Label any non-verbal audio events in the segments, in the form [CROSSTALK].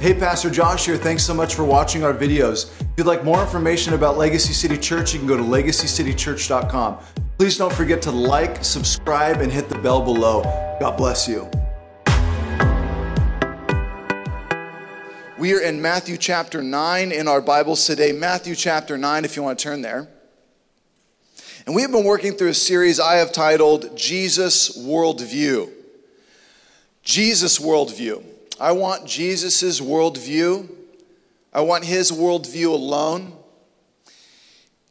Hey, Pastor Josh here. Thanks so much for watching our videos. If you'd like more information about Legacy City Church, you can go to legacycitychurch.com. Please don't forget to like, subscribe, and hit the bell below. God bless you. We are in Matthew chapter 9 in our Bibles today. Matthew chapter 9, if you want to turn there. And we have been working through a series I have titled Jesus Worldview. Jesus Worldview. I want Jesus' worldview. I want his worldview alone.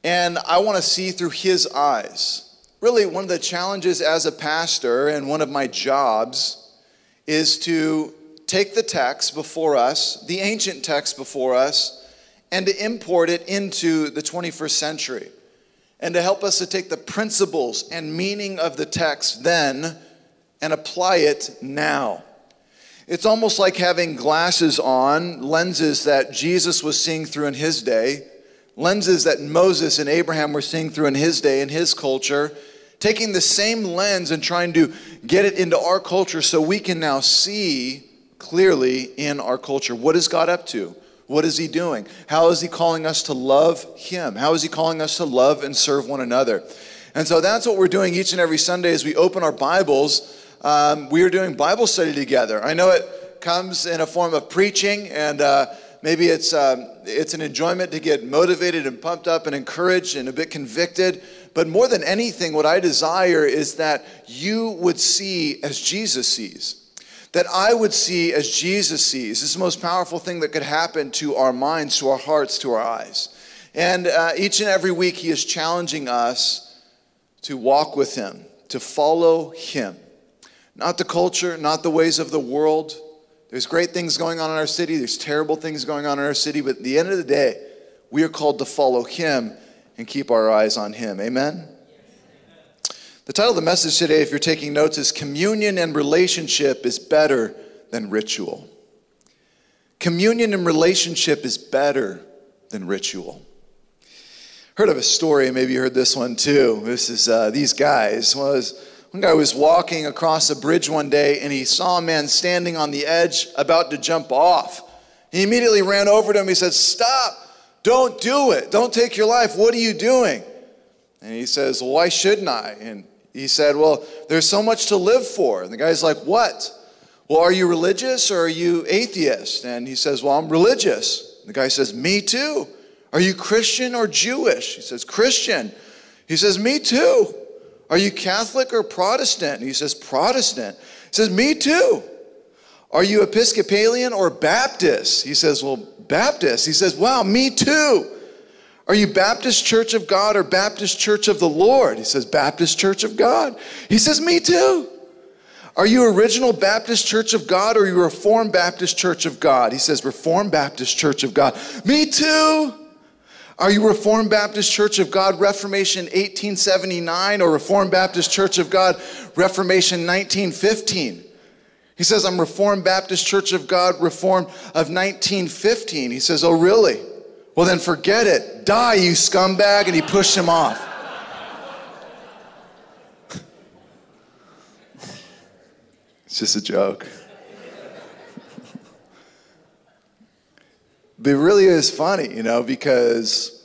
And I want to see through his eyes. Really, one of the challenges as a pastor and one of my jobs is to take the text before us, the ancient text before us, and to import it into the 21st century. And to help us to take the principles and meaning of the text then and apply it now. It's almost like having glasses on, lenses that Jesus was seeing through in his day, lenses that Moses and Abraham were seeing through in his day, in his culture, taking the same lens and trying to get it into our culture so we can now see clearly in our culture what is God up to? What is he doing? How is he calling us to love him? How is he calling us to love and serve one another? And so that's what we're doing each and every Sunday as we open our Bibles um, we are doing Bible study together. I know it comes in a form of preaching, and uh, maybe it's, um, it's an enjoyment to get motivated and pumped up and encouraged and a bit convicted. But more than anything, what I desire is that you would see as Jesus sees. That I would see as Jesus sees. This is the most powerful thing that could happen to our minds, to our hearts, to our eyes. And uh, each and every week, He is challenging us to walk with Him, to follow Him not the culture, not the ways of the world. There's great things going on in our city, there's terrible things going on in our city, but at the end of the day, we are called to follow Him and keep our eyes on Him. Amen? The title of the message today, if you're taking notes, is Communion and Relationship is Better Than Ritual. Communion and relationship is better than ritual. Heard of a story, maybe you heard this one too. This is uh, these guys One was one guy was walking across a bridge one day and he saw a man standing on the edge about to jump off. He immediately ran over to him. He said, Stop! Don't do it. Don't take your life. What are you doing? And he says, Why shouldn't I? And he said, Well, there's so much to live for. And the guy's like, What? Well, are you religious or are you atheist? And he says, Well, I'm religious. The guy says, Me too. Are you Christian or Jewish? He says, Christian. He says, Me too. Are you Catholic or Protestant? And he says, Protestant. He says, Me too. Are you Episcopalian or Baptist? He says, Well, Baptist. He says, Wow, me too. Are you Baptist Church of God or Baptist Church of the Lord? He says, Baptist Church of God. He says, Me too. Are you Original Baptist Church of God or you Reformed Baptist Church of God? He says, Reformed Baptist Church of God. Me too. Are you Reformed Baptist Church of God Reformation 1879 or Reformed Baptist Church of God Reformation 1915? He says, I'm Reformed Baptist Church of God Reformed of 1915. He says, Oh, really? Well, then forget it. Die, you scumbag. And he pushed him off. [LAUGHS] it's just a joke. But it really is funny, you know, because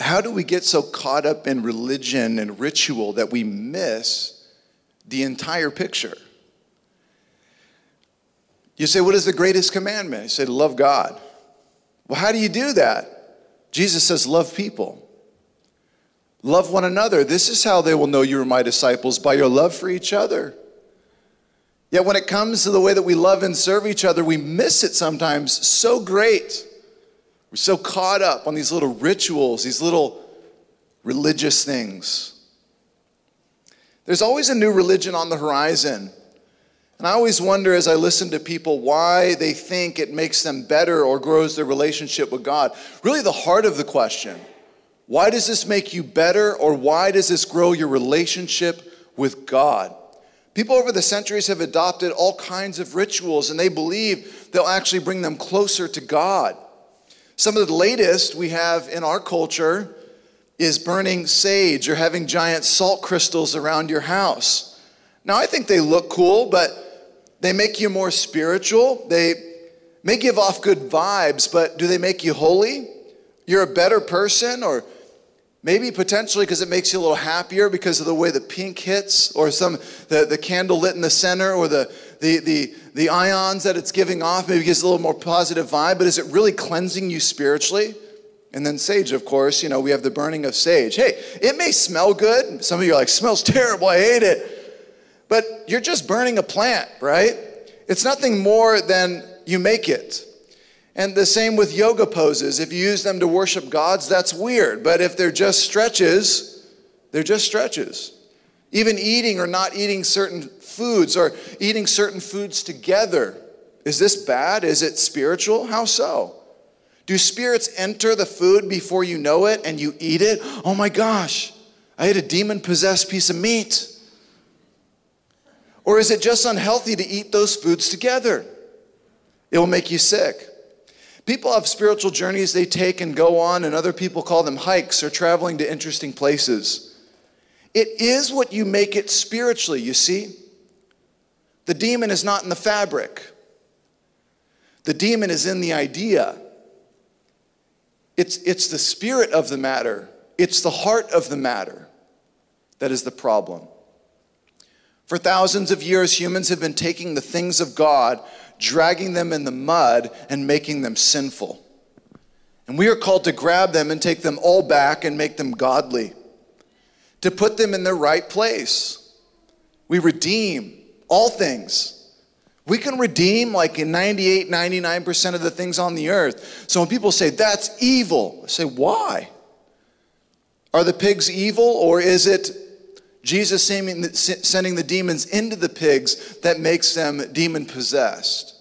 how do we get so caught up in religion and ritual that we miss the entire picture? You say, What is the greatest commandment? I say, love God. Well, how do you do that? Jesus says, Love people. Love one another. This is how they will know you are my disciples by your love for each other. Yet when it comes to the way that we love and serve each other, we miss it sometimes so great. We're so caught up on these little rituals, these little religious things. There's always a new religion on the horizon. And I always wonder as I listen to people why they think it makes them better or grows their relationship with God. Really, the heart of the question why does this make you better or why does this grow your relationship with God? People over the centuries have adopted all kinds of rituals and they believe they'll actually bring them closer to God. Some of the latest we have in our culture is burning sage or having giant salt crystals around your house. Now, I think they look cool, but They make you more spiritual. They may give off good vibes, but do they make you holy? You're a better person, or maybe potentially because it makes you a little happier because of the way the pink hits, or some the, the candle lit in the center, or the, the the the ions that it's giving off, maybe gives a little more positive vibe, but is it really cleansing you spiritually? And then sage, of course, you know, we have the burning of sage. Hey, it may smell good. Some of you are like, smells terrible, I hate it. But you're just burning a plant, right? It's nothing more than you make it. And the same with yoga poses. If you use them to worship gods, that's weird. But if they're just stretches, they're just stretches. Even eating or not eating certain foods or eating certain foods together. Is this bad? Is it spiritual? How so? Do spirits enter the food before you know it and you eat it? Oh my gosh, I ate a demon possessed piece of meat. Or is it just unhealthy to eat those foods together? It will make you sick. People have spiritual journeys they take and go on, and other people call them hikes or traveling to interesting places. It is what you make it spiritually, you see. The demon is not in the fabric, the demon is in the idea. It's, it's the spirit of the matter, it's the heart of the matter that is the problem. For thousands of years, humans have been taking the things of God, dragging them in the mud, and making them sinful. And we are called to grab them and take them all back and make them godly, to put them in their right place. We redeem all things. We can redeem like in 98, 99% of the things on the earth. So when people say that's evil, I say, why? Are the pigs evil or is it Jesus sending the demons into the pigs that makes them demon possessed.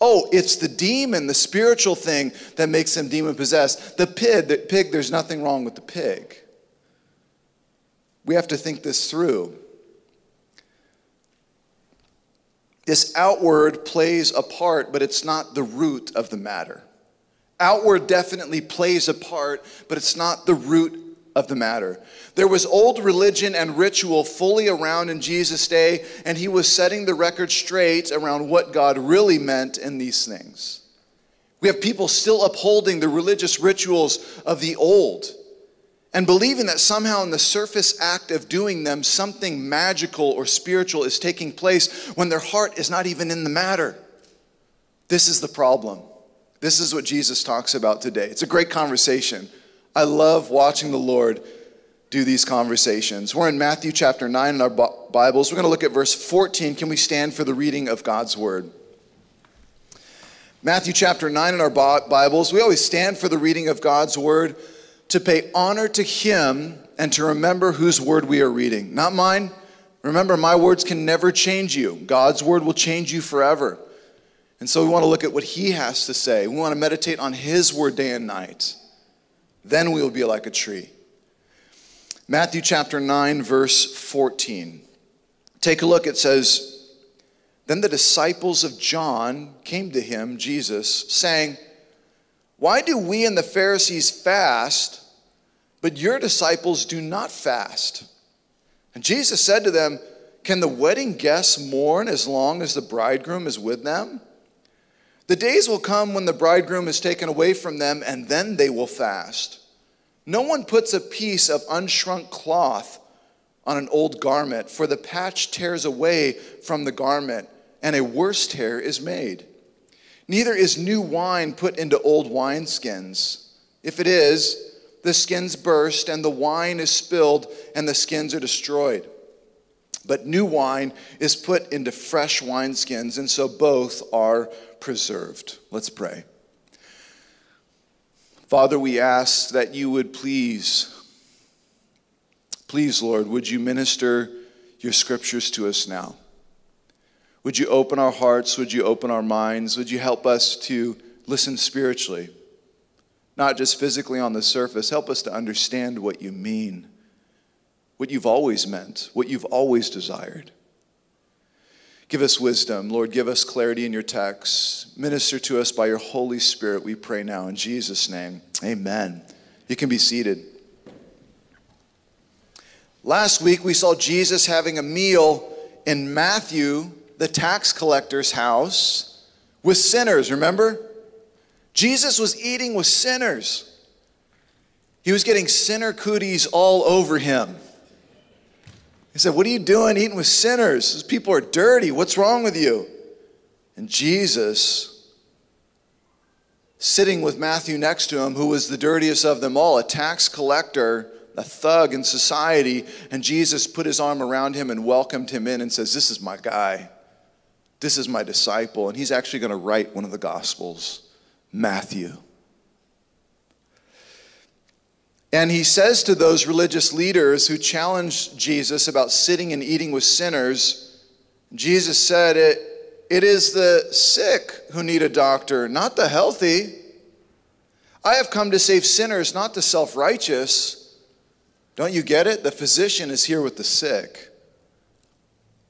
Oh, it's the demon, the spiritual thing that makes them demon possessed. The pig, the pig, there's nothing wrong with the pig. We have to think this through. This outward plays a part, but it's not the root of the matter. Outward definitely plays a part, but it's not the root of the matter. There was old religion and ritual fully around in Jesus' day, and he was setting the record straight around what God really meant in these things. We have people still upholding the religious rituals of the old and believing that somehow in the surface act of doing them, something magical or spiritual is taking place when their heart is not even in the matter. This is the problem. This is what Jesus talks about today. It's a great conversation. I love watching the Lord do these conversations. We're in Matthew chapter 9 in our Bibles. We're going to look at verse 14. Can we stand for the reading of God's word? Matthew chapter 9 in our Bibles. We always stand for the reading of God's word to pay honor to Him and to remember whose word we are reading. Not mine. Remember, my words can never change you. God's word will change you forever. And so we want to look at what He has to say. We want to meditate on His word day and night. Then we will be like a tree. Matthew chapter 9, verse 14. Take a look. It says, Then the disciples of John came to him, Jesus, saying, Why do we and the Pharisees fast, but your disciples do not fast? And Jesus said to them, Can the wedding guests mourn as long as the bridegroom is with them? The days will come when the bridegroom is taken away from them, and then they will fast. No one puts a piece of unshrunk cloth on an old garment, for the patch tears away from the garment, and a worse tear is made. Neither is new wine put into old wineskins. If it is, the skins burst, and the wine is spilled, and the skins are destroyed. But new wine is put into fresh wineskins, and so both are preserved. Let's pray. Father, we ask that you would please, please, Lord, would you minister your scriptures to us now? Would you open our hearts? Would you open our minds? Would you help us to listen spiritually, not just physically on the surface? Help us to understand what you mean, what you've always meant, what you've always desired. Give us wisdom. Lord, give us clarity in your text. Minister to us by your Holy Spirit, we pray now in Jesus' name. Amen. You can be seated. Last week, we saw Jesus having a meal in Matthew, the tax collector's house with sinners, remember? Jesus was eating with sinners. He was getting sinner cooties all over him. He said, What are you doing eating with sinners? These people are dirty. What's wrong with you? And Jesus, sitting with Matthew next to him, who was the dirtiest of them all, a tax collector, a thug in society, and Jesus put his arm around him and welcomed him in and says, This is my guy. This is my disciple. And he's actually going to write one of the Gospels, Matthew. And he says to those religious leaders who challenged Jesus about sitting and eating with sinners, Jesus said, It, it is the sick who need a doctor, not the healthy. I have come to save sinners, not the self righteous. Don't you get it? The physician is here with the sick.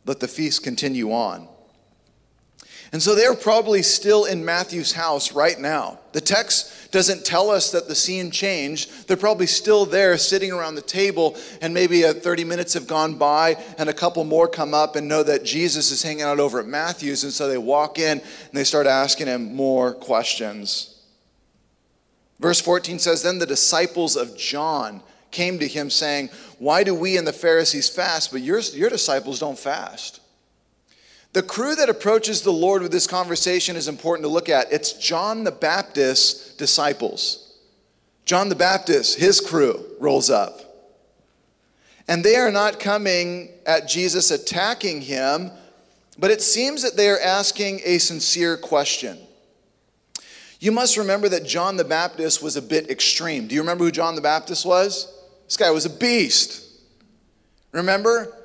Let the feast continue on. And so they're probably still in Matthew's house right now. The text doesn't tell us that the scene changed. They're probably still there sitting around the table, and maybe 30 minutes have gone by, and a couple more come up and know that Jesus is hanging out over at Matthew's. And so they walk in and they start asking him more questions. Verse 14 says Then the disciples of John came to him, saying, Why do we and the Pharisees fast, but your, your disciples don't fast? The crew that approaches the Lord with this conversation is important to look at. It's John the Baptist's disciples. John the Baptist, his crew, rolls up. And they are not coming at Jesus attacking him, but it seems that they are asking a sincere question. You must remember that John the Baptist was a bit extreme. Do you remember who John the Baptist was? This guy was a beast. Remember?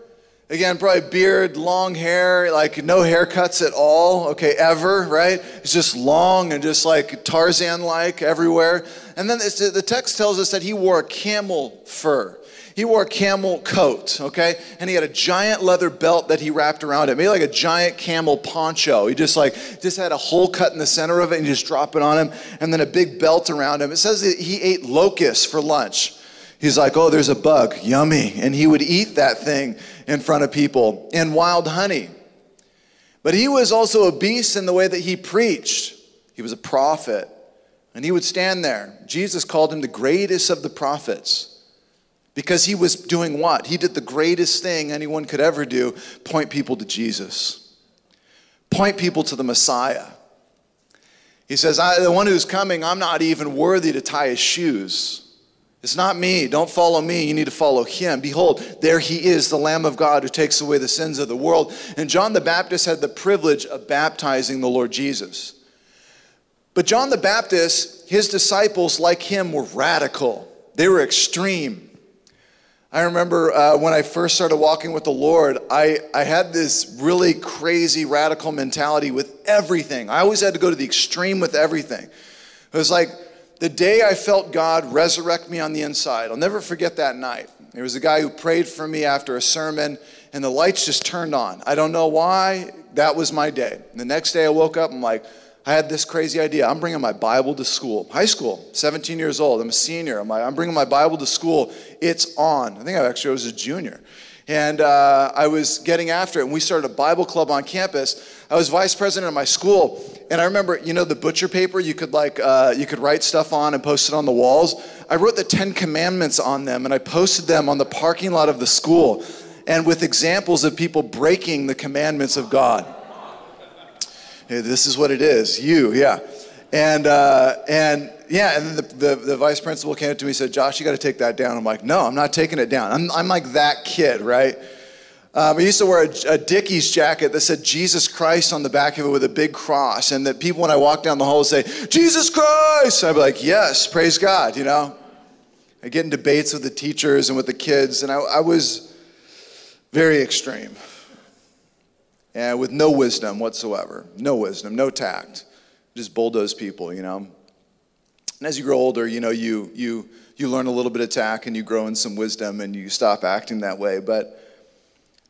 Again, probably beard, long hair, like no haircuts at all, okay, ever, right? It's just long and just like Tarzan like everywhere. And then the text tells us that he wore camel fur. He wore a camel coat, okay? And he had a giant leather belt that he wrapped around it, maybe like a giant camel poncho. He just like, just had a hole cut in the center of it and you just drop it on him, and then a big belt around him. It says that he ate locusts for lunch. He's like, oh, there's a bug, yummy. And he would eat that thing in front of people and wild honey. But he was also a beast in the way that he preached. He was a prophet. And he would stand there. Jesus called him the greatest of the prophets because he was doing what? He did the greatest thing anyone could ever do point people to Jesus, point people to the Messiah. He says, The one who's coming, I'm not even worthy to tie his shoes. It's not me. Don't follow me. You need to follow him. Behold, there he is, the Lamb of God who takes away the sins of the world. And John the Baptist had the privilege of baptizing the Lord Jesus. But John the Baptist, his disciples, like him, were radical, they were extreme. I remember uh, when I first started walking with the Lord, I, I had this really crazy radical mentality with everything. I always had to go to the extreme with everything. It was like, the day I felt God resurrect me on the inside, I'll never forget that night. There was a guy who prayed for me after a sermon, and the lights just turned on. I don't know why. That was my day. And the next day I woke up, I'm like, I had this crazy idea. I'm bringing my Bible to school, high school, 17 years old. I'm a senior. I'm like, I'm bringing my Bible to school. It's on. I think I actually was a junior. And uh, I was getting after it, and we started a Bible club on campus. I was vice president of my school, and I remember, you know, the butcher paper you could like uh, you could write stuff on and post it on the walls. I wrote the Ten Commandments on them, and I posted them on the parking lot of the school, and with examples of people breaking the commandments of God. Hey, this is what it is. You, yeah, and uh, and yeah, and the, the, the, vice principal came up to me and said, Josh, you got to take that down. I'm like, no, I'm not taking it down. I'm, I'm like that kid, right? Um, I used to wear a, a, Dickies jacket that said Jesus Christ on the back of it with a big cross. And that people, when I walk down the hall, would say, Jesus Christ! I'd be like, yes, praise God, you know? I get in debates with the teachers and with the kids, and I, I was very extreme. And with no wisdom whatsoever. No wisdom, no tact. Just bulldoze people, you know? And as you grow older, you know, you, you, you learn a little bit of tact and you grow in some wisdom and you stop acting that way. But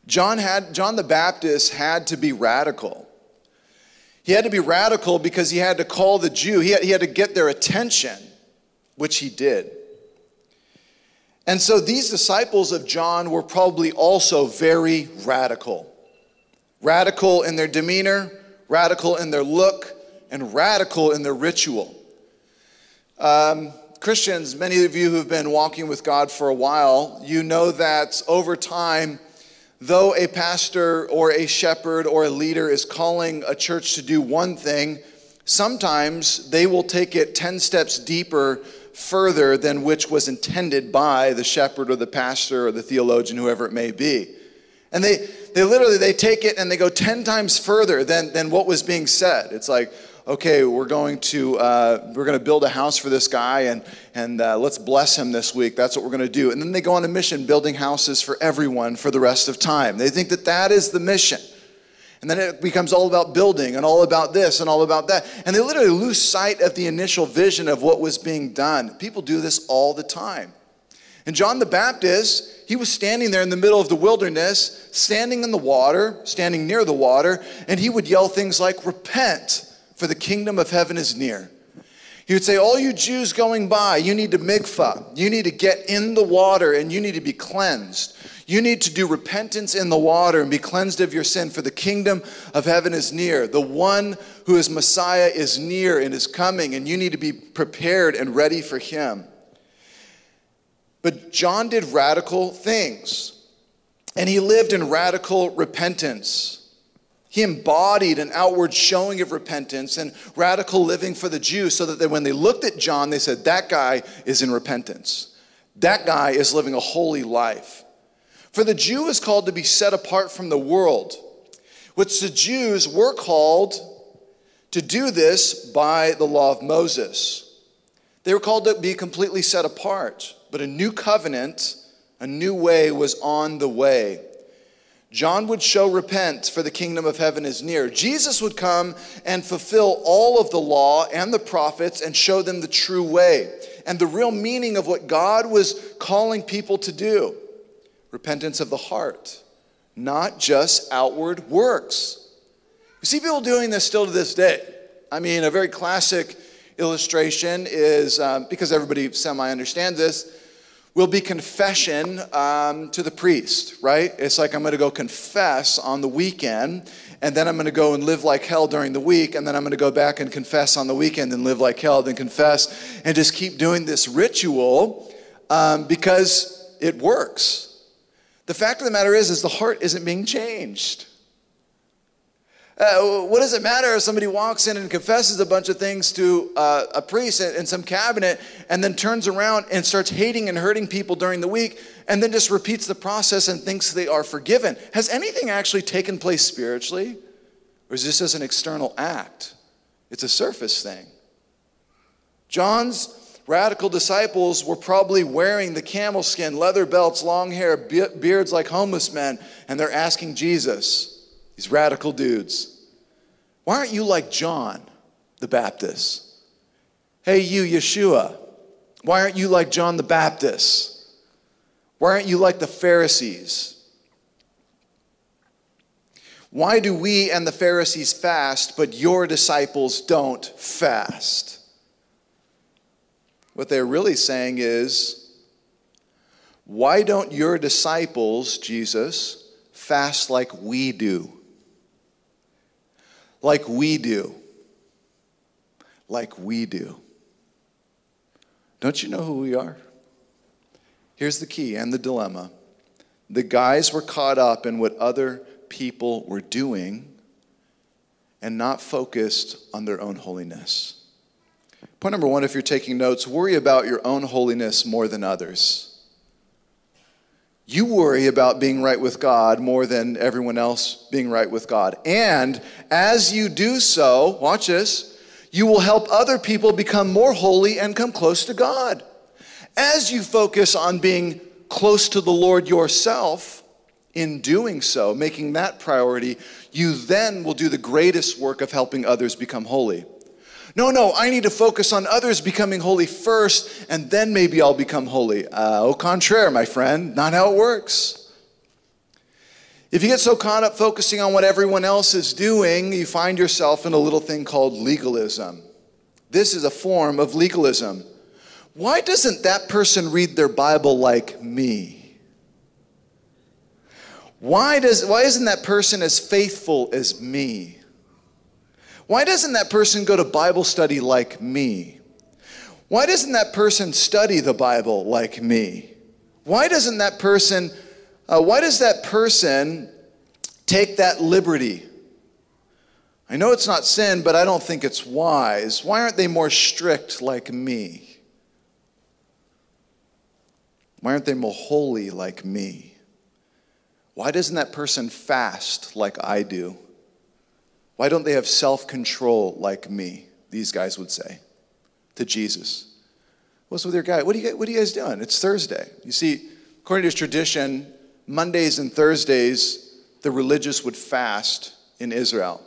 John, had, John the Baptist had to be radical. He had to be radical because he had to call the Jew, he had, he had to get their attention, which he did. And so these disciples of John were probably also very radical radical in their demeanor, radical in their look, and radical in their ritual. Um, Christians, many of you who've been walking with God for a while, you know that over time, though a pastor or a shepherd or a leader is calling a church to do one thing, sometimes they will take it 10 steps deeper further than which was intended by the shepherd or the pastor or the theologian, whoever it may be. And they, they literally they take it and they go 10 times further than, than what was being said. It's like, okay, we're going to uh, we're going to build a house for this guy and and uh, let's bless him this week. That's what we're going to do. And then they go on a mission, building houses for everyone for the rest of time. They think that that is the mission. And then it becomes all about building and all about this and all about that. And they literally lose sight of the initial vision of what was being done. People do this all the time. And John the Baptist, he was standing there in the middle of the wilderness, standing in the water, standing near the water, and he would yell things like, Repent, for the kingdom of heaven is near. He would say, All you Jews going by, you need to mikvah. You need to get in the water and you need to be cleansed. You need to do repentance in the water and be cleansed of your sin, for the kingdom of heaven is near. The one who is Messiah is near and is coming, and you need to be prepared and ready for him. But John did radical things, and he lived in radical repentance. He embodied an outward showing of repentance and radical living for the Jews so that when they looked at John, they said, That guy is in repentance. That guy is living a holy life. For the Jew is called to be set apart from the world, which the Jews were called to do this by the law of Moses. They were called to be completely set apart, but a new covenant, a new way was on the way. John would show repent, for the kingdom of heaven is near. Jesus would come and fulfill all of the law and the prophets and show them the true way and the real meaning of what God was calling people to do repentance of the heart, not just outward works. You see people doing this still to this day. I mean, a very classic illustration is um, because everybody semi understands this will be confession um, to the priest, right? It's like I'm going to go confess on the weekend, and then I'm going to go and live like hell during the week, and then I'm going to go back and confess on the weekend and live like hell, then confess, and just keep doing this ritual um, because it works. The fact of the matter is, is the heart isn't being changed. Uh, what does it matter if somebody walks in and confesses a bunch of things to uh, a priest in, in some cabinet and then turns around and starts hating and hurting people during the week and then just repeats the process and thinks they are forgiven? Has anything actually taken place spiritually? Or is this just an external act? It's a surface thing. John's radical disciples were probably wearing the camel skin, leather belts, long hair, beards like homeless men, and they're asking Jesus, these radical dudes, why aren't you like John the Baptist? Hey, you, Yeshua, why aren't you like John the Baptist? Why aren't you like the Pharisees? Why do we and the Pharisees fast, but your disciples don't fast? What they're really saying is, why don't your disciples, Jesus, fast like we do? Like we do. Like we do. Don't you know who we are? Here's the key and the dilemma. The guys were caught up in what other people were doing and not focused on their own holiness. Point number one, if you're taking notes, worry about your own holiness more than others. You worry about being right with God more than everyone else being right with God. And as you do so, watch this, you will help other people become more holy and come close to God. As you focus on being close to the Lord yourself, in doing so, making that priority, you then will do the greatest work of helping others become holy. No, no, I need to focus on others becoming holy first, and then maybe I'll become holy. Uh, au contraire, my friend, not how it works. If you get so caught up focusing on what everyone else is doing, you find yourself in a little thing called legalism. This is a form of legalism. Why doesn't that person read their Bible like me? Why, does, why isn't that person as faithful as me? Why doesn't that person go to Bible study like me? Why doesn't that person study the Bible like me? Why doesn't that person, uh, why does that person take that liberty? I know it's not sin, but I don't think it's wise. Why aren't they more strict like me? Why aren't they more holy like me? Why doesn't that person fast like I do? Why don't they have self control like me? These guys would say to Jesus. What's with your guy? What are, you, what are you guys doing? It's Thursday. You see, according to tradition, Mondays and Thursdays, the religious would fast in Israel.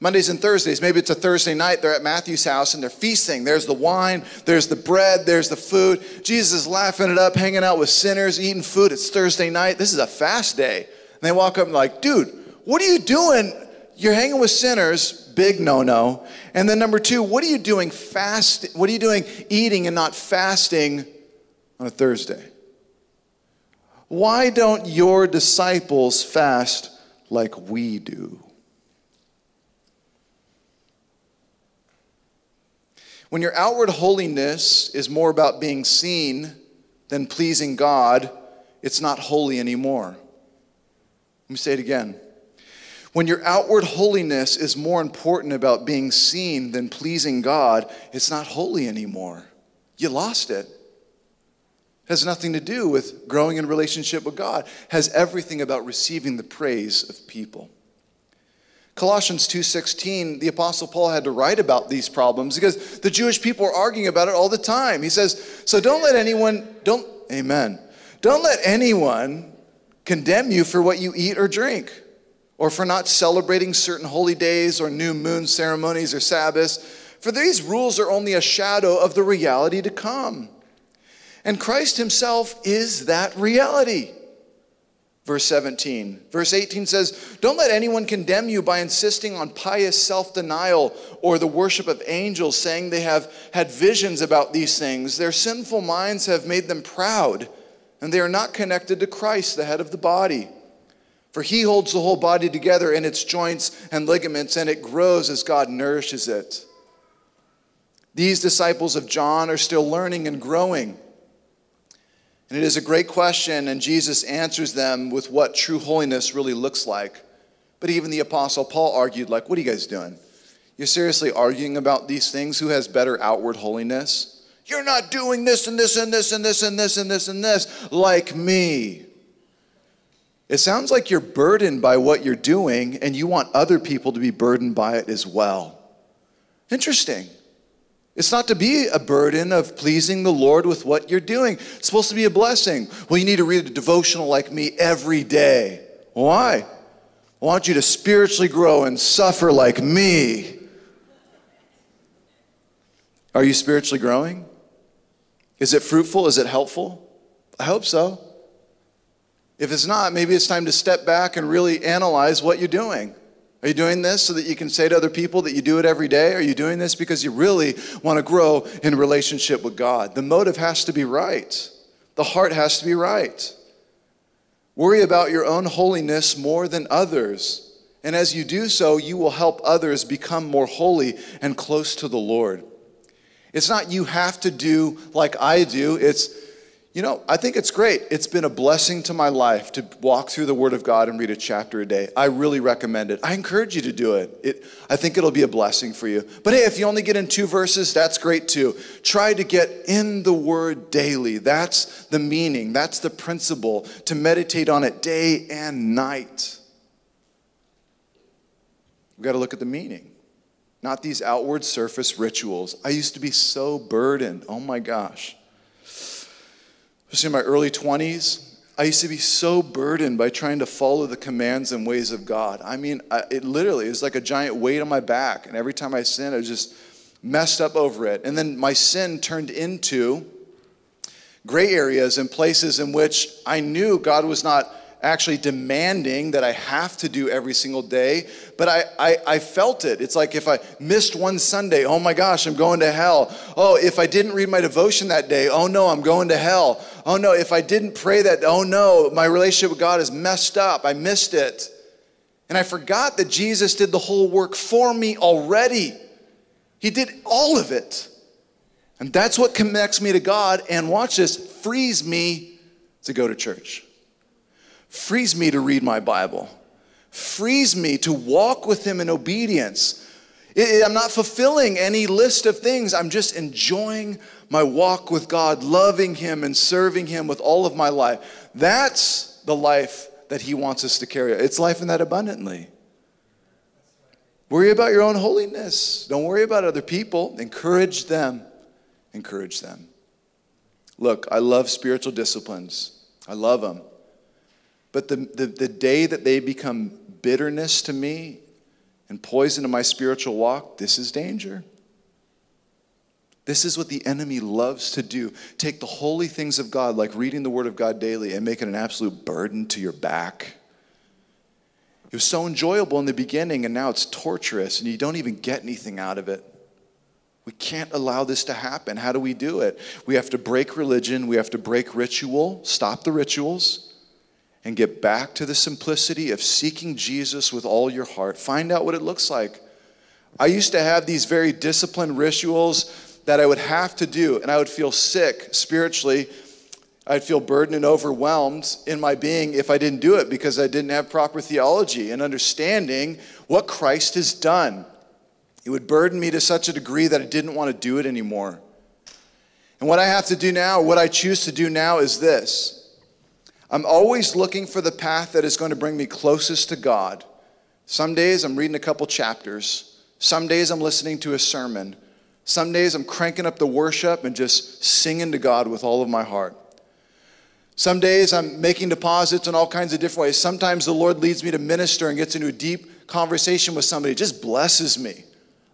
Mondays and Thursdays, maybe it's a Thursday night, they're at Matthew's house and they're feasting. There's the wine, there's the bread, there's the food. Jesus is laughing it up, hanging out with sinners, eating food. It's Thursday night. This is a fast day. And they walk up and like, dude, what are you doing? You're hanging with sinners, big no no. And then number two, what are you doing fast? What are you doing eating and not fasting on a Thursday? Why don't your disciples fast like we do? When your outward holiness is more about being seen than pleasing God, it's not holy anymore. Let me say it again. When your outward holiness is more important about being seen than pleasing God, it's not holy anymore. You lost it. It has nothing to do with growing in relationship with God. It has everything about receiving the praise of people. Colossians 2:16, the apostle Paul had to write about these problems because the Jewish people were arguing about it all the time. He says, "So don't let anyone don't amen. Don't let anyone condemn you for what you eat or drink, or for not celebrating certain holy days or new moon ceremonies or Sabbaths, for these rules are only a shadow of the reality to come." And Christ himself is that reality. Verse 17. Verse 18 says, Don't let anyone condemn you by insisting on pious self denial or the worship of angels, saying they have had visions about these things. Their sinful minds have made them proud, and they are not connected to Christ, the head of the body. For he holds the whole body together in its joints and ligaments, and it grows as God nourishes it. These disciples of John are still learning and growing. And it is a great question, and Jesus answers them with what true holiness really looks like. But even the Apostle Paul argued, like, what are you guys doing? You're seriously arguing about these things? Who has better outward holiness? You're not doing this and this and this and this and this and this and this like me. It sounds like you're burdened by what you're doing and you want other people to be burdened by it as well. Interesting. It's not to be a burden of pleasing the Lord with what you're doing. It's supposed to be a blessing. Well, you need to read a devotional like me every day. Why? I want you to spiritually grow and suffer like me. Are you spiritually growing? Is it fruitful? Is it helpful? I hope so. If it's not, maybe it's time to step back and really analyze what you're doing. Are you doing this so that you can say to other people that you do it every day? Are you doing this because you really want to grow in relationship with God? The motive has to be right, the heart has to be right. Worry about your own holiness more than others. And as you do so, you will help others become more holy and close to the Lord. It's not you have to do like I do, it's you know, I think it's great. It's been a blessing to my life to walk through the Word of God and read a chapter a day. I really recommend it. I encourage you to do it. it. I think it'll be a blessing for you. But hey, if you only get in two verses, that's great too. Try to get in the Word daily. That's the meaning, that's the principle to meditate on it day and night. We've got to look at the meaning, not these outward surface rituals. I used to be so burdened. Oh my gosh especially in my early 20s, I used to be so burdened by trying to follow the commands and ways of God. I mean, I, it literally is like a giant weight on my back. And every time I sinned, I was just messed up over it. And then my sin turned into gray areas and places in which I knew God was not actually demanding that I have to do every single day, but I, I, I, felt it. It's like if I missed one Sunday, oh my gosh, I'm going to hell. Oh, if I didn't read my devotion that day, oh no, I'm going to hell. Oh no, if I didn't pray that, oh no, my relationship with God is messed up. I missed it. And I forgot that Jesus did the whole work for me already. He did all of it. And that's what connects me to God and watch this, frees me to go to church frees me to read my Bible, frees me to walk with Him in obedience. I'm not fulfilling any list of things. I'm just enjoying my walk with God, loving Him and serving Him with all of my life. That's the life that He wants us to carry. It's life in that abundantly. Worry about your own holiness. Don't worry about other people. Encourage them. Encourage them. Look, I love spiritual disciplines, I love them. But the, the, the day that they become bitterness to me and poison to my spiritual walk, this is danger. This is what the enemy loves to do. Take the holy things of God, like reading the Word of God daily, and make it an absolute burden to your back. It was so enjoyable in the beginning, and now it's torturous, and you don't even get anything out of it. We can't allow this to happen. How do we do it? We have to break religion, we have to break ritual, stop the rituals and get back to the simplicity of seeking Jesus with all your heart. Find out what it looks like. I used to have these very disciplined rituals that I would have to do, and I would feel sick spiritually. I'd feel burdened and overwhelmed in my being if I didn't do it because I didn't have proper theology and understanding what Christ has done. It would burden me to such a degree that I didn't want to do it anymore. And what I have to do now, what I choose to do now is this I'm always looking for the path that is going to bring me closest to God. Some days I'm reading a couple chapters. Some days I'm listening to a sermon. Some days I'm cranking up the worship and just singing to God with all of my heart. Some days I'm making deposits in all kinds of different ways. Sometimes the Lord leads me to minister and gets into a deep conversation with somebody. It just blesses me.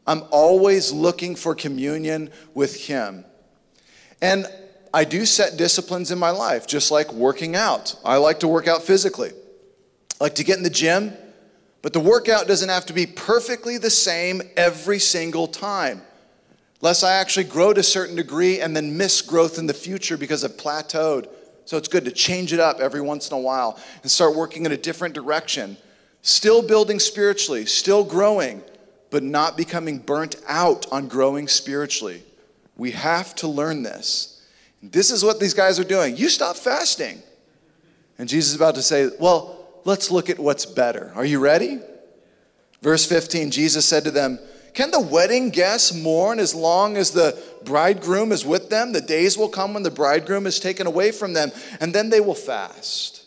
I'm always looking for communion with Him. And I do set disciplines in my life, just like working out. I like to work out physically, I like to get in the gym, but the workout doesn't have to be perfectly the same every single time. Lest I actually grow to a certain degree and then miss growth in the future because I've plateaued. So it's good to change it up every once in a while and start working in a different direction. Still building spiritually, still growing, but not becoming burnt out on growing spiritually. We have to learn this. This is what these guys are doing. You stop fasting. And Jesus is about to say, Well, let's look at what's better. Are you ready? Verse 15 Jesus said to them, Can the wedding guests mourn as long as the bridegroom is with them? The days will come when the bridegroom is taken away from them, and then they will fast.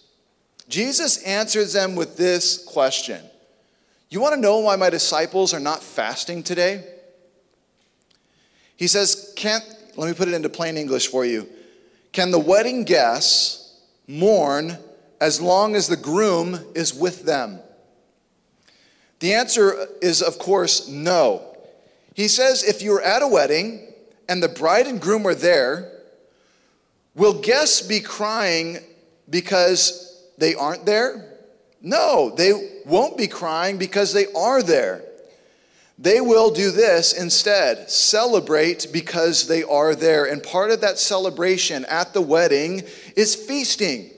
Jesus answers them with this question You want to know why my disciples are not fasting today? He says, Can't let me put it into plain English for you. Can the wedding guests mourn as long as the groom is with them? The answer is, of course, no. He says if you're at a wedding and the bride and groom are there, will guests be crying because they aren't there? No, they won't be crying because they are there. They will do this instead celebrate because they are there. And part of that celebration at the wedding is feasting.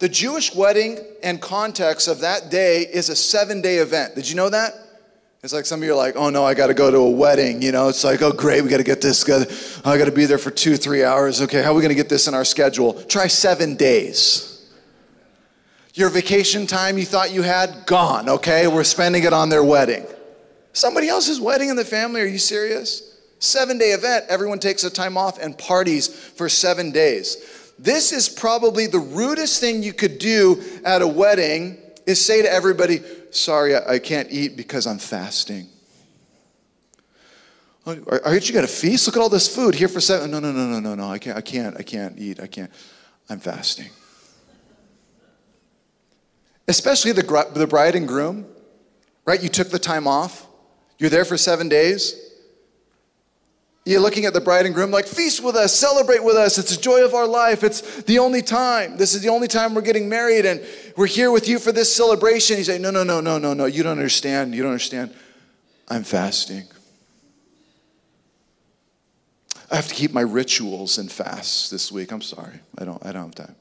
The Jewish wedding and context of that day is a seven day event. Did you know that? It's like some of you are like, oh no, I got to go to a wedding. You know, it's like, oh great, we got to get this. Oh, I got to be there for two, three hours. Okay, how are we going to get this in our schedule? Try seven days. Your vacation time you thought you had, gone. Okay, we're spending it on their wedding. Somebody else's wedding in the family? Are you serious? Seven day event, everyone takes a time off and parties for seven days. This is probably the rudest thing you could do at a wedding is say to everybody, sorry, I can't eat because I'm fasting. Aren't you going to feast? Look at all this food here for seven. No, no, no, no, no, no. I can't, I can't, I can't eat. I can't. I'm fasting. Especially the, the bride and groom, right? You took the time off. You're there for seven days. You're looking at the bride and groom like, feast with us, celebrate with us. It's the joy of our life. It's the only time. This is the only time we're getting married. And we're here with you for this celebration. You say, no, no, no, no, no, no. You don't understand. You don't understand. I'm fasting. I have to keep my rituals and fasts this week. I'm sorry. I don't, I don't have time.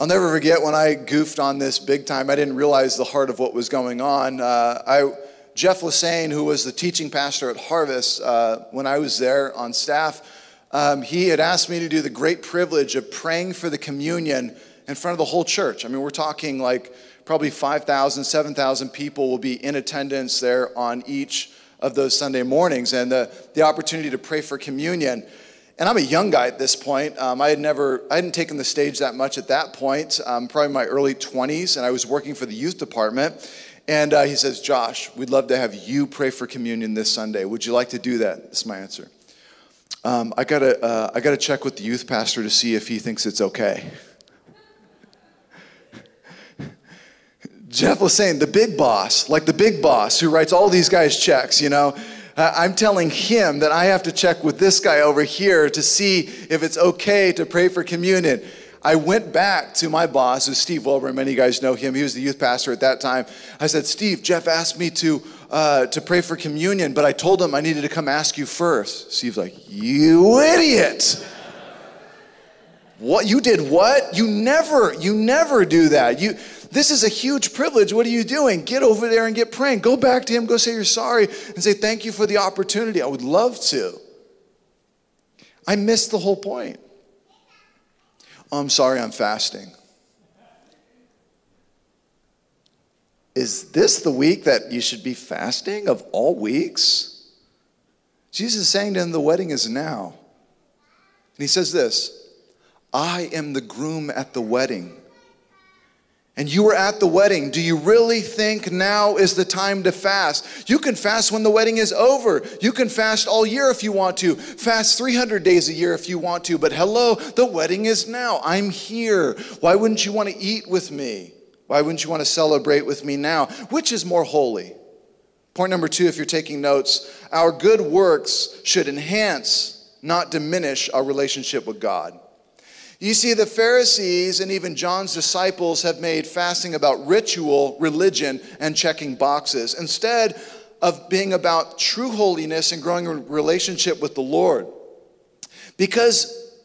I'll never forget when I goofed on this big time. I didn't realize the heart of what was going on. Uh, I, Jeff Lassane, who was the teaching pastor at Harvest uh, when I was there on staff, um, he had asked me to do the great privilege of praying for the communion in front of the whole church. I mean, we're talking like probably 5,000, 7,000 people will be in attendance there on each of those Sunday mornings, and the, the opportunity to pray for communion. And I'm a young guy at this point. Um, I had never, I hadn't taken the stage that much at that point, um, probably my early 20s, and I was working for the youth department. And uh, he says, Josh, we'd love to have you pray for communion this Sunday. Would you like to do that? That's my answer. Um, I gotta, uh, I gotta check with the youth pastor to see if he thinks it's okay. [LAUGHS] Jeff was saying, the big boss, like the big boss who writes all these guys checks, you know, uh, I'm telling him that I have to check with this guy over here to see if it's okay to pray for communion. I went back to my boss, who's Steve Wilburn. Many of you guys know him. He was the youth pastor at that time. I said, Steve, Jeff asked me to, uh, to pray for communion, but I told him I needed to come ask you first. Steve's like, You idiot. What you did what? You never, you never do that. You this is a huge privilege. What are you doing? Get over there and get praying. Go back to him, go say you're sorry, and say, Thank you for the opportunity. I would love to. I missed the whole point. Oh, I'm sorry, I'm fasting. Is this the week that you should be fasting of all weeks? Jesus is saying to him, The wedding is now. And he says this I am the groom at the wedding and you were at the wedding, do you really think now is the time to fast? You can fast when the wedding is over. You can fast all year if you want to. Fast 300 days a year if you want to. But hello, the wedding is now. I'm here. Why wouldn't you want to eat with me? Why wouldn't you want to celebrate with me now? Which is more holy? Point number two, if you're taking notes, our good works should enhance, not diminish our relationship with God. You see, the Pharisees and even John's disciples have made fasting about ritual, religion, and checking boxes instead of being about true holiness and growing a relationship with the Lord. Because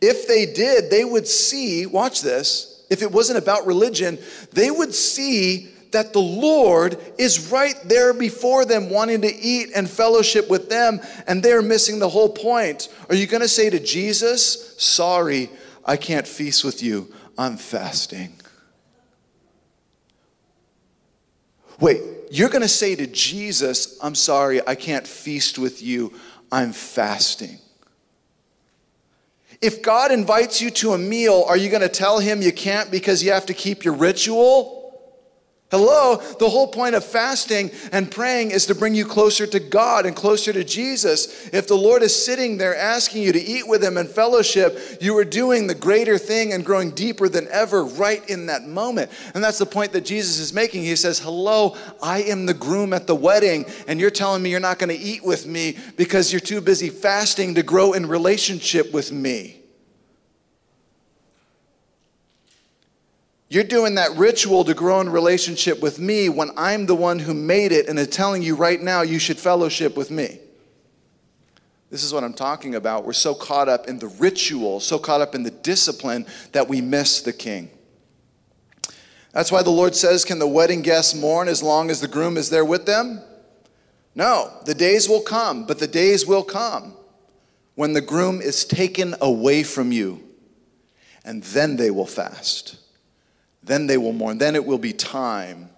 if they did, they would see, watch this, if it wasn't about religion, they would see that the Lord is right there before them, wanting to eat and fellowship with them, and they're missing the whole point. Are you going to say to Jesus, Sorry, I can't feast with you, I'm fasting? Wait, you're going to say to Jesus, I'm sorry, I can't feast with you, I'm fasting. If God invites you to a meal, are you going to tell him you can't because you have to keep your ritual? Hello, the whole point of fasting and praying is to bring you closer to God and closer to Jesus. If the Lord is sitting there asking you to eat with Him and fellowship, you are doing the greater thing and growing deeper than ever right in that moment. And that's the point that Jesus is making. He says, Hello, I am the groom at the wedding, and you're telling me you're not going to eat with me because you're too busy fasting to grow in relationship with me. You're doing that ritual to grow in relationship with me when I'm the one who made it and is telling you right now you should fellowship with me. This is what I'm talking about. We're so caught up in the ritual, so caught up in the discipline that we miss the king. That's why the Lord says, Can the wedding guests mourn as long as the groom is there with them? No, the days will come, but the days will come when the groom is taken away from you, and then they will fast. Then they will mourn. Then it will be time.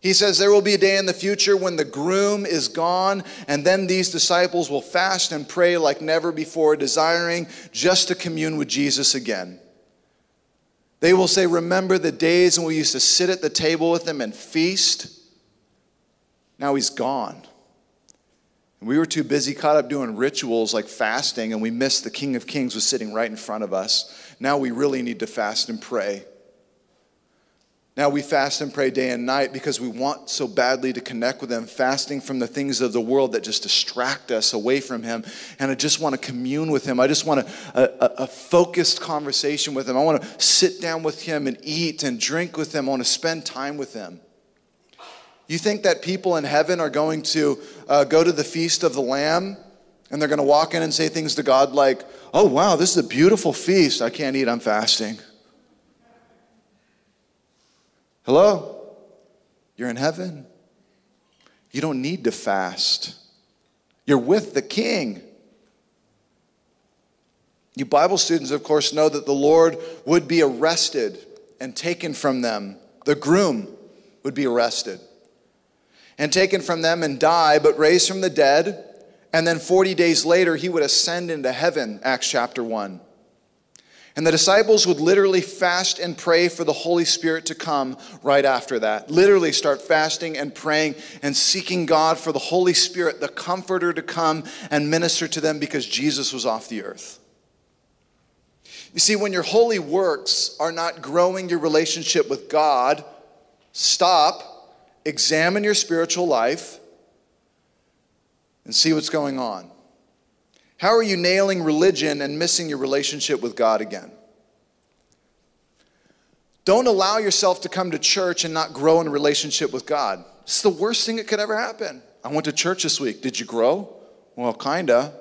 He says there will be a day in the future when the groom is gone, and then these disciples will fast and pray like never before, desiring just to commune with Jesus again. They will say, Remember the days when we used to sit at the table with him and feast? Now he's gone. And we were too busy, caught up doing rituals like fasting, and we missed the King of Kings was sitting right in front of us. Now we really need to fast and pray. Now we fast and pray day and night because we want so badly to connect with Him, fasting from the things of the world that just distract us away from Him. And I just want to commune with Him. I just want a, a, a focused conversation with Him. I want to sit down with Him and eat and drink with Him. I want to spend time with Him. You think that people in heaven are going to uh, go to the feast of the Lamb and they're going to walk in and say things to God like, oh, wow, this is a beautiful feast. I can't eat, I'm fasting. Hello? You're in heaven. You don't need to fast. You're with the king. You Bible students, of course, know that the Lord would be arrested and taken from them. The groom would be arrested and taken from them and die, but raised from the dead. And then 40 days later, he would ascend into heaven, Acts chapter 1. And the disciples would literally fast and pray for the Holy Spirit to come right after that. Literally start fasting and praying and seeking God for the Holy Spirit, the Comforter, to come and minister to them because Jesus was off the earth. You see, when your holy works are not growing your relationship with God, stop, examine your spiritual life, and see what's going on. How are you nailing religion and missing your relationship with God again? Don't allow yourself to come to church and not grow in relationship with God. It's the worst thing that could ever happen. I went to church this week. Did you grow? Well, kinda.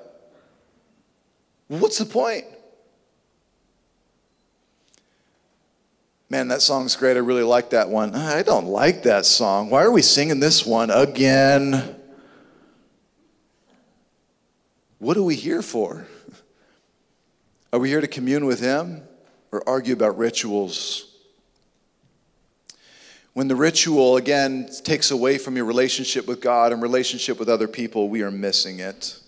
What's the point? Man, that song's great. I really like that one. I don't like that song. Why are we singing this one again? What are we here for? Are we here to commune with Him or argue about rituals? When the ritual, again, takes away from your relationship with God and relationship with other people, we are missing it.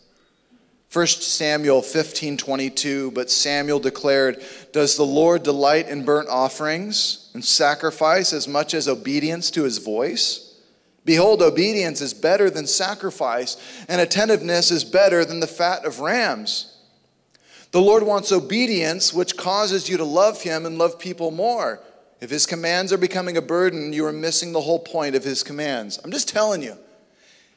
1 Samuel 15 22, but Samuel declared, Does the Lord delight in burnt offerings and sacrifice as much as obedience to his voice? Behold, obedience is better than sacrifice, and attentiveness is better than the fat of rams. The Lord wants obedience, which causes you to love Him and love people more. If His commands are becoming a burden, you are missing the whole point of His commands. I'm just telling you.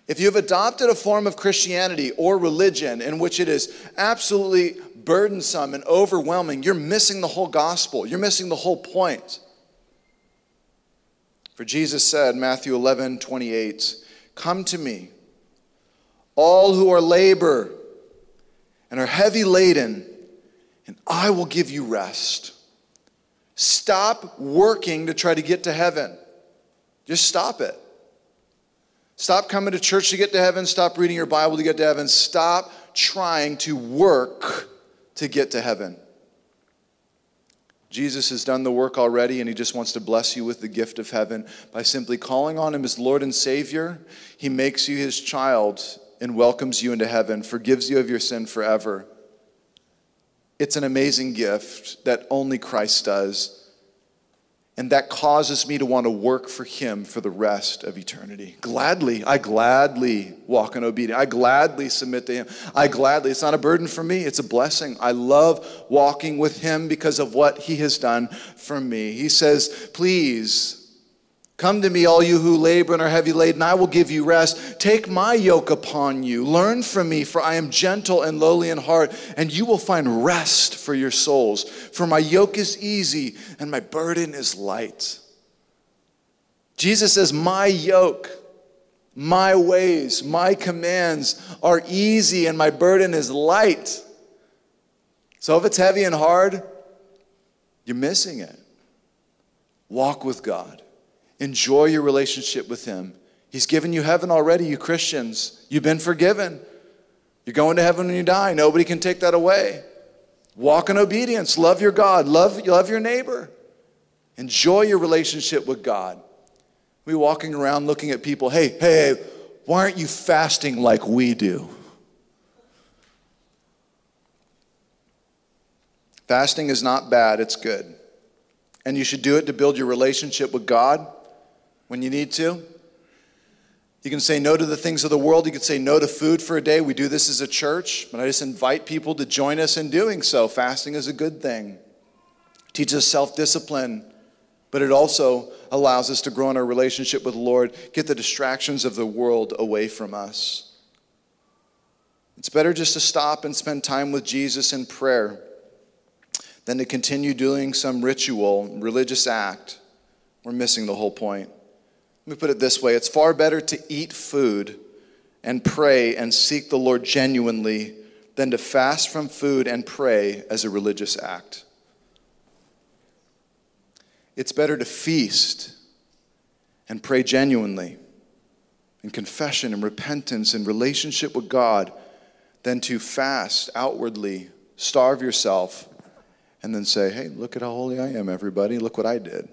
If you've adopted a form of Christianity or religion in which it is absolutely burdensome and overwhelming, you're missing the whole gospel. You're missing the whole point. For Jesus said, Matthew 11, 28, Come to me, all who are labor and are heavy laden, and I will give you rest. Stop working to try to get to heaven. Just stop it. Stop coming to church to get to heaven. Stop reading your Bible to get to heaven. Stop trying to work to get to heaven. Jesus has done the work already, and He just wants to bless you with the gift of heaven by simply calling on Him as Lord and Savior. He makes you His child and welcomes you into heaven, forgives you of your sin forever. It's an amazing gift that only Christ does. And that causes me to want to work for Him for the rest of eternity. Gladly, I gladly walk in obedience. I gladly submit to Him. I gladly, it's not a burden for me, it's a blessing. I love walking with Him because of what He has done for me. He says, Please Come to me, all you who labor and are heavy laden, I will give you rest. Take my yoke upon you. Learn from me, for I am gentle and lowly in heart, and you will find rest for your souls. For my yoke is easy and my burden is light. Jesus says, My yoke, my ways, my commands are easy and my burden is light. So if it's heavy and hard, you're missing it. Walk with God. Enjoy your relationship with Him. He's given you heaven already, you Christians. You've been forgiven. You're going to heaven when you die. Nobody can take that away. Walk in obedience. Love your God. Love, love your neighbor. Enjoy your relationship with God. We walking around looking at people, hey, hey, why aren't you fasting like we do? Fasting is not bad, it's good. And you should do it to build your relationship with God when you need to. You can say no to the things of the world. You can say no to food for a day. We do this as a church, but I just invite people to join us in doing so. Fasting is a good thing. It teaches self discipline. but it also allows us to grow in our relationship with the Lord, get the distractions of the world away from us. It's better just to stop and spend time with Jesus in prayer than to continue doing some ritual, religious act. We're missing the whole point. Let me put it this way it's far better to eat food and pray and seek the Lord genuinely than to fast from food and pray as a religious act. It's better to feast and pray genuinely in confession and repentance and relationship with God than to fast outwardly, starve yourself, and then say, hey, look at how holy I am, everybody. Look what I did.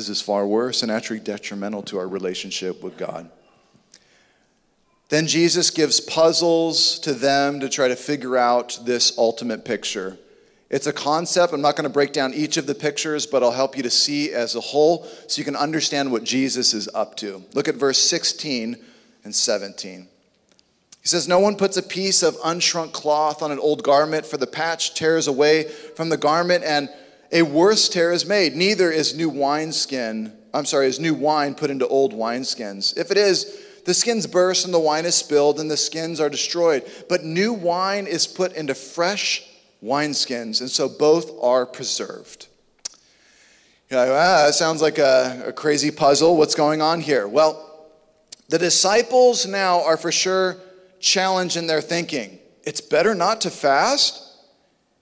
This is far worse and actually detrimental to our relationship with God. Then Jesus gives puzzles to them to try to figure out this ultimate picture. It's a concept. I'm not going to break down each of the pictures, but I'll help you to see as a whole so you can understand what Jesus is up to. Look at verse 16 and 17. He says, No one puts a piece of unshrunk cloth on an old garment, for the patch tears away from the garment, and a worse tear is made. Neither is new wineskin, I'm sorry, is new wine put into old wineskins. If it is, the skins burst and the wine is spilled, and the skins are destroyed. But new wine is put into fresh wineskins, and so both are preserved. You're like, ah, that sounds like a, a crazy puzzle. What's going on here? Well, the disciples now are for sure challenge in their thinking. It's better not to fast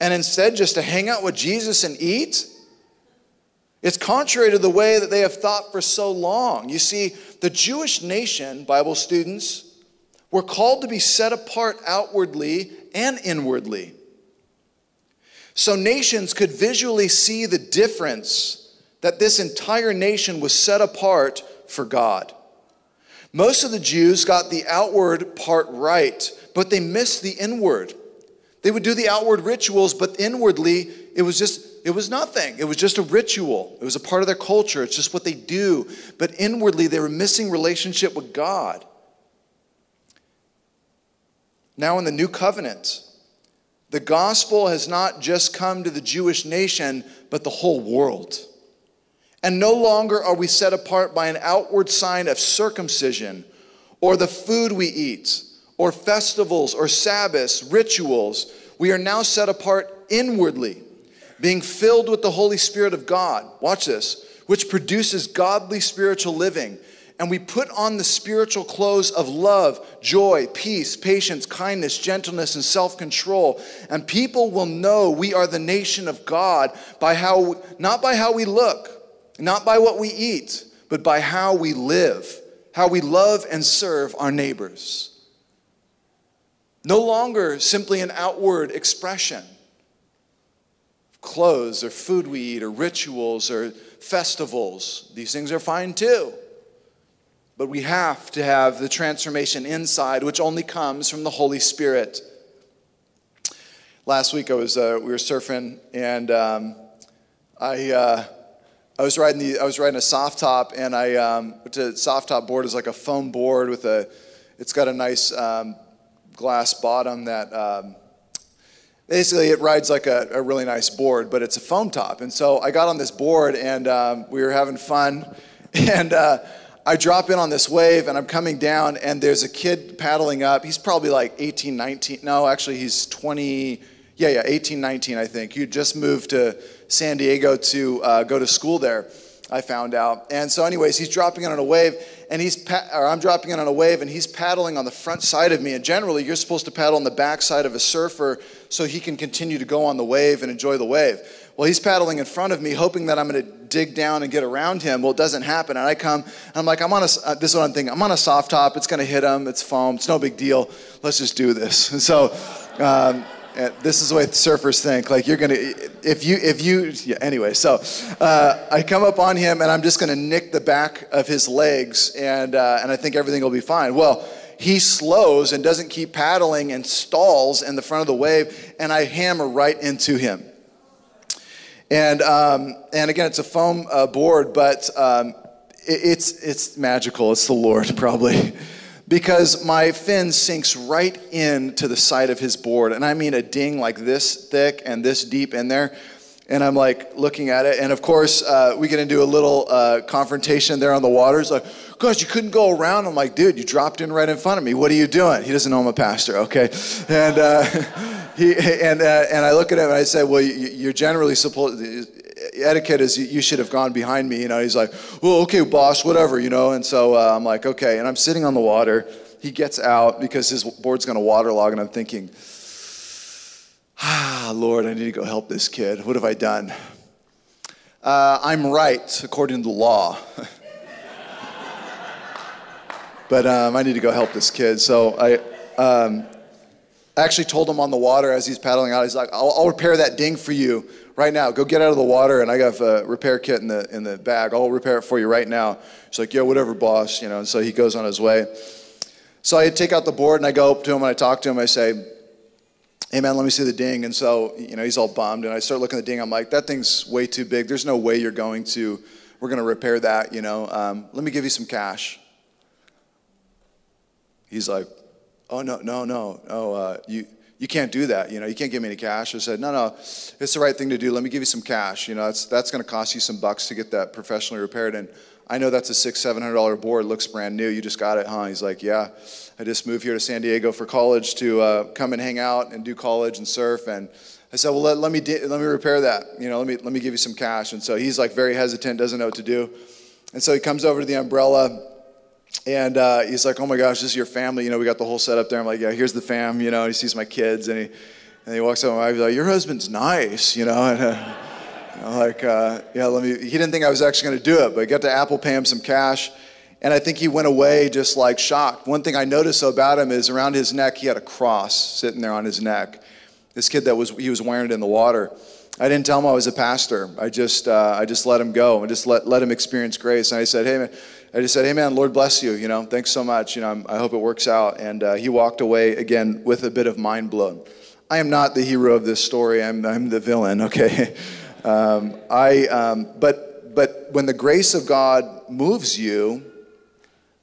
and instead just to hang out with Jesus and eat. It's contrary to the way that they have thought for so long. You see, the Jewish nation, Bible students, were called to be set apart outwardly and inwardly. So nations could visually see the difference that this entire nation was set apart for God. Most of the Jews got the outward part right, but they missed the inward. They would do the outward rituals, but inwardly, it was just, it was nothing. It was just a ritual. It was a part of their culture. It's just what they do. But inwardly, they were missing relationship with God. Now, in the new covenant, the gospel has not just come to the Jewish nation, but the whole world. And no longer are we set apart by an outward sign of circumcision or the food we eat or festivals or Sabbaths, rituals. We are now set apart inwardly, being filled with the Holy Spirit of God. Watch this, which produces godly spiritual living. And we put on the spiritual clothes of love, joy, peace, patience, kindness, gentleness, and self control. And people will know we are the nation of God by how, not by how we look not by what we eat, but by how we live, how we love and serve our neighbors. No longer simply an outward expression clothes or food we eat or rituals or festivals. These things are fine too. But we have to have the transformation inside, which only comes from the Holy Spirit. Last week I was uh, we were surfing and um, I. Uh, I was riding the I was riding a soft top, and I um, a soft top board is like a foam board with a it's got a nice um, glass bottom that um, basically it rides like a, a, really nice board, but it's a foam top. And so I got on this board, and um, we were having fun, [LAUGHS] and. Uh, I drop in on this wave and I'm coming down, and there's a kid paddling up. He's probably like 18, 19. No, actually, he's 20, yeah, yeah, 18, 19, I think. He just moved to San Diego to uh, go to school there. I found out. And so, anyways, he's dropping in on a wave, and he's pa- or I'm dropping in on a wave, and he's paddling on the front side of me. And generally, you're supposed to paddle on the back side of a surfer so he can continue to go on the wave and enjoy the wave. Well, he's paddling in front of me, hoping that I'm going to dig down and get around him. Well, it doesn't happen. And I come, and I'm like, I'm on a. Uh, this is what I'm thinking. I'm on a soft top. It's going to hit him. It's foam. It's no big deal. Let's just do this. And [LAUGHS] so. Um, this is the way surfers think. Like you're gonna, if you, if you, yeah. Anyway, so uh, I come up on him and I'm just gonna nick the back of his legs, and uh, and I think everything will be fine. Well, he slows and doesn't keep paddling and stalls in the front of the wave, and I hammer right into him. And um, and again, it's a foam uh, board, but um, it, it's it's magical. It's the Lord, [LAUGHS] probably because my fin sinks right into the side of his board. And I mean a ding like this thick and this deep in there. And I'm like looking at it. And of course, uh, we get into a little uh, confrontation there on the water. He's like, gosh, you couldn't go around. I'm like, dude, you dropped in right in front of me. What are you doing? He doesn't know I'm a pastor, okay? And, uh, [LAUGHS] he, and, uh, and I look at him and I say, well, you, are generally supposed, etiquette is you should have gone behind me. You know, he's like, well, okay, boss, whatever, you know. And so uh, I'm like, okay. And I'm sitting on the water. He gets out because his board's going to waterlog. And I'm thinking, Ah, Lord, I need to go help this kid. What have I done? Uh, I'm right according to the law. [LAUGHS] but um, I need to go help this kid. So I um, actually told him on the water as he's paddling out, he's like, I'll, I'll, repair that ding for you right now. Go get out of the water, and I got a repair kit in the, in the bag. I'll repair it for you right now. He's like, yeah, whatever, boss. You know, and so he goes on his way. So I take out the board, and I go up to him, and I talk to him. I say, hey man, let me see the ding. And so, you know, he's all bummed. And I start looking at the ding. I'm like, that thing's way too big. There's no way you're going to, we're going to repair that, you know. Um, let me give you some cash. He's like, oh, no, no, no. Oh, uh, you, you can't do that. You know, you can't give me any cash. I said, no, no, it's the right thing to do. Let me give you some cash. You know, that's, that's going to cost you some bucks to get that professionally repaired. And I know that's a six, seven hundred dollar board. Looks brand new. You just got it, huh? He's like, yeah. I just moved here to San Diego for college to uh, come and hang out and do college and surf. And I said, well, let, let me let me repair that. You know, let me let me give you some cash. And so he's like very hesitant, doesn't know what to do. And so he comes over to the umbrella. And uh, he's like, "Oh my gosh, this is your family." You know, we got the whole setup there. I'm like, "Yeah, here's the fam." You know, and he sees my kids, and he and he walks up. And I'm like, "Your husband's nice," you know. [LAUGHS] And, uh, like, uh, yeah, let me. He didn't think I was actually going to do it, but I got to Apple pay him some cash. And I think he went away just like shocked. One thing I noticed about him is around his neck, he had a cross sitting there on his neck. This kid that was, he was wearing it in the water. I didn't tell him I was a pastor. I just, uh, I just let him go and just let, let him experience grace. And I said, hey, man, I just said, hey, man, Lord bless you. You know, thanks so much. You know, I hope it works out. And uh, he walked away again with a bit of mind blown. I am not the hero of this story. I'm, I'm the villain, okay? [LAUGHS] Um, I, um, but, but when the grace of God moves you,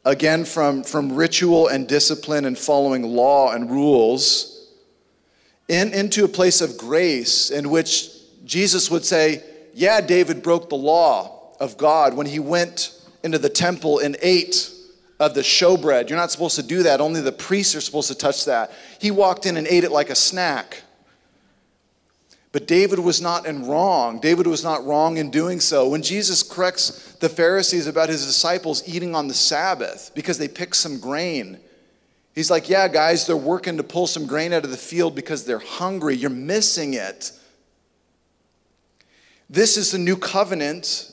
again from, from ritual and discipline and following law and rules, in, into a place of grace in which Jesus would say, Yeah, David broke the law of God when he went into the temple and ate of the showbread. You're not supposed to do that, only the priests are supposed to touch that. He walked in and ate it like a snack. But David was not in wrong. David was not wrong in doing so. When Jesus corrects the Pharisees about his disciples eating on the Sabbath because they picked some grain, he's like, Yeah, guys, they're working to pull some grain out of the field because they're hungry. You're missing it. This is the new covenant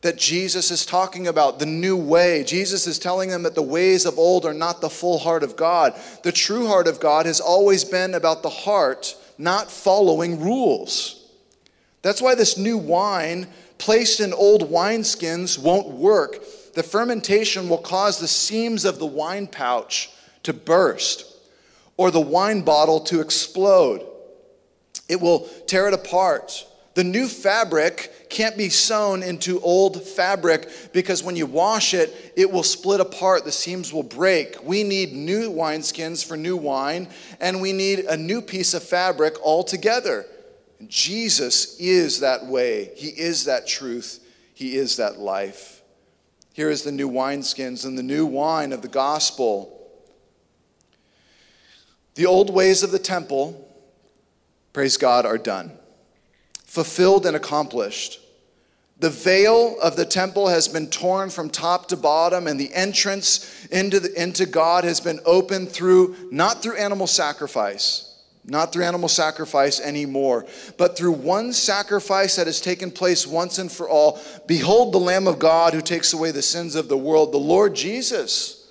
that Jesus is talking about, the new way. Jesus is telling them that the ways of old are not the full heart of God. The true heart of God has always been about the heart not following rules. That's why this new wine placed in old wineskins won't work. The fermentation will cause the seams of the wine pouch to burst or the wine bottle to explode. It will tear it apart. The new fabric can't be sewn into old fabric because when you wash it, it will split apart. The seams will break. We need new wineskins for new wine, and we need a new piece of fabric altogether. Jesus is that way. He is that truth. He is that life. Here is the new wineskins and the new wine of the gospel. The old ways of the temple, praise God, are done fulfilled and accomplished. The veil of the temple has been torn from top to bottom, and the entrance into, the, into God has been opened through, not through animal sacrifice, not through animal sacrifice anymore, but through one sacrifice that has taken place once and for all. Behold the Lamb of God who takes away the sins of the world, the Lord Jesus.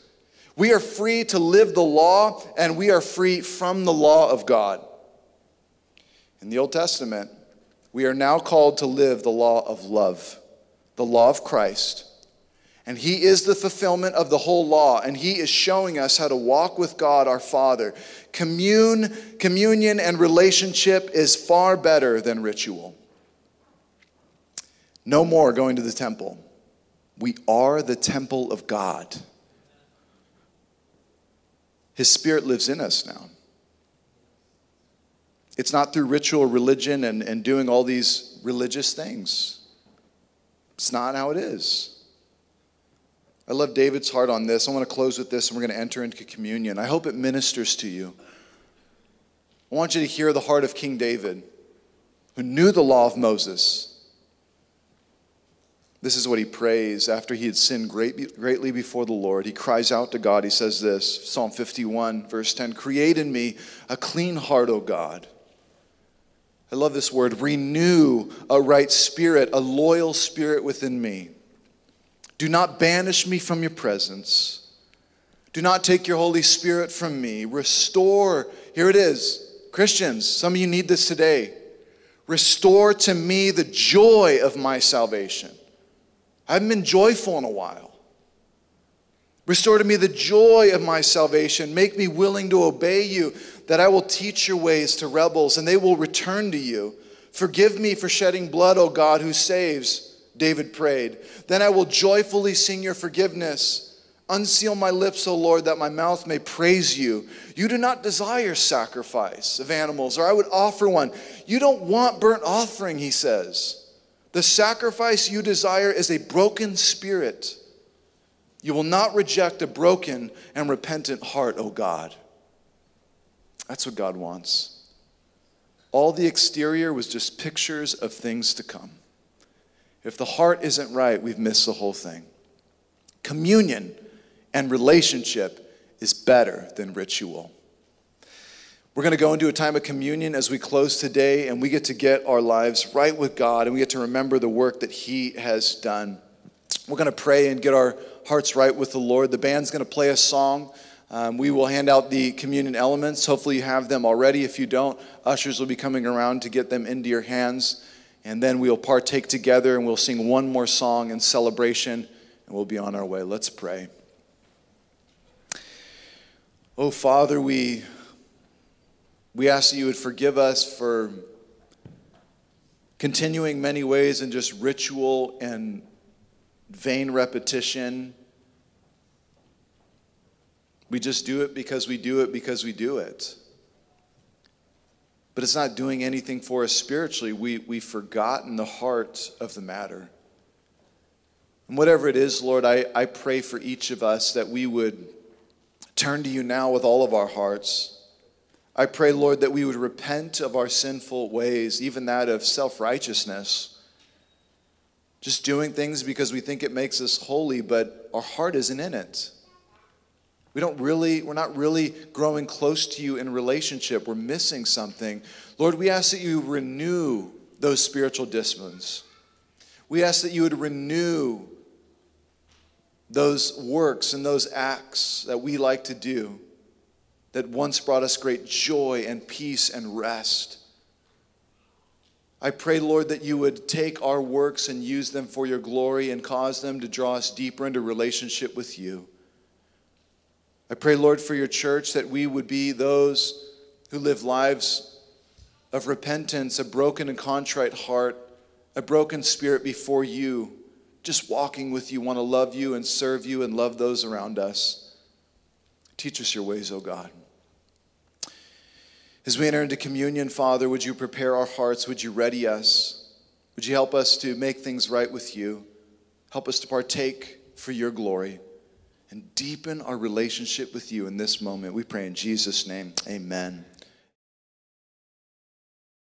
We are free to live the law, and we are free from the law of God. In the Old Testament, we are now called to live the law of love, the law of Christ. And He is the fulfillment of the whole law, and He is showing us how to walk with God our Father. Commune, communion and relationship is far better than ritual. No more going to the temple. We are the temple of God. His Spirit lives in us now. It's not through ritual religion and, and doing all these religious things. It's not how it is. I love David's heart on this. I want to close with this and we're going to enter into communion. I hope it ministers to you. I want you to hear the heart of King David, who knew the law of Moses. This is what he prays after he had sinned great, greatly before the Lord. He cries out to God. He says this Psalm 51, verse 10 Create in me a clean heart, O God. I love this word renew a right spirit, a loyal spirit within me. Do not banish me from your presence. Do not take your Holy Spirit from me. Restore, here it is. Christians, some of you need this today. Restore to me the joy of my salvation. I haven't been joyful in a while. Restore to me the joy of my salvation. Make me willing to obey you, that I will teach your ways to rebels, and they will return to you. Forgive me for shedding blood, O God, who saves, David prayed. Then I will joyfully sing your forgiveness. Unseal my lips, O Lord, that my mouth may praise you. You do not desire sacrifice of animals, or I would offer one. You don't want burnt offering, he says. The sacrifice you desire is a broken spirit. You will not reject a broken and repentant heart, O God. That's what God wants. All the exterior was just pictures of things to come. If the heart isn't right, we've missed the whole thing. Communion and relationship is better than ritual. We're going to go into a time of communion as we close today, and we get to get our lives right with God, and we get to remember the work that He has done. We're going to pray and get our hearts right with the Lord. The band's going to play a song. Um, we will hand out the communion elements. Hopefully, you have them already. If you don't, ushers will be coming around to get them into your hands. And then we'll partake together and we'll sing one more song in celebration, and we'll be on our way. Let's pray. Oh, Father, we we ask that you would forgive us for continuing many ways in just ritual and vain repetition. We just do it because we do it because we do it. But it's not doing anything for us spiritually. We, we've forgotten the heart of the matter. And whatever it is, Lord, I, I pray for each of us that we would turn to you now with all of our hearts I pray, Lord, that we would repent of our sinful ways, even that of self righteousness. Just doing things because we think it makes us holy, but our heart isn't in it. We don't really, we're not really growing close to you in relationship. We're missing something. Lord, we ask that you renew those spiritual disciplines. We ask that you would renew those works and those acts that we like to do that once brought us great joy and peace and rest. I pray, Lord, that you would take our works and use them for your glory and cause them to draw us deeper into relationship with you. I pray, Lord, for your church that we would be those who live lives of repentance, a broken and contrite heart, a broken spirit before you, just walking with you, want to love you and serve you and love those around us. Teach us your ways, O oh God. As we enter into communion, Father, would you prepare our hearts? Would you ready us? Would you help us to make things right with you? Help us to partake for your glory and deepen our relationship with you in this moment. We pray in Jesus' name. Amen.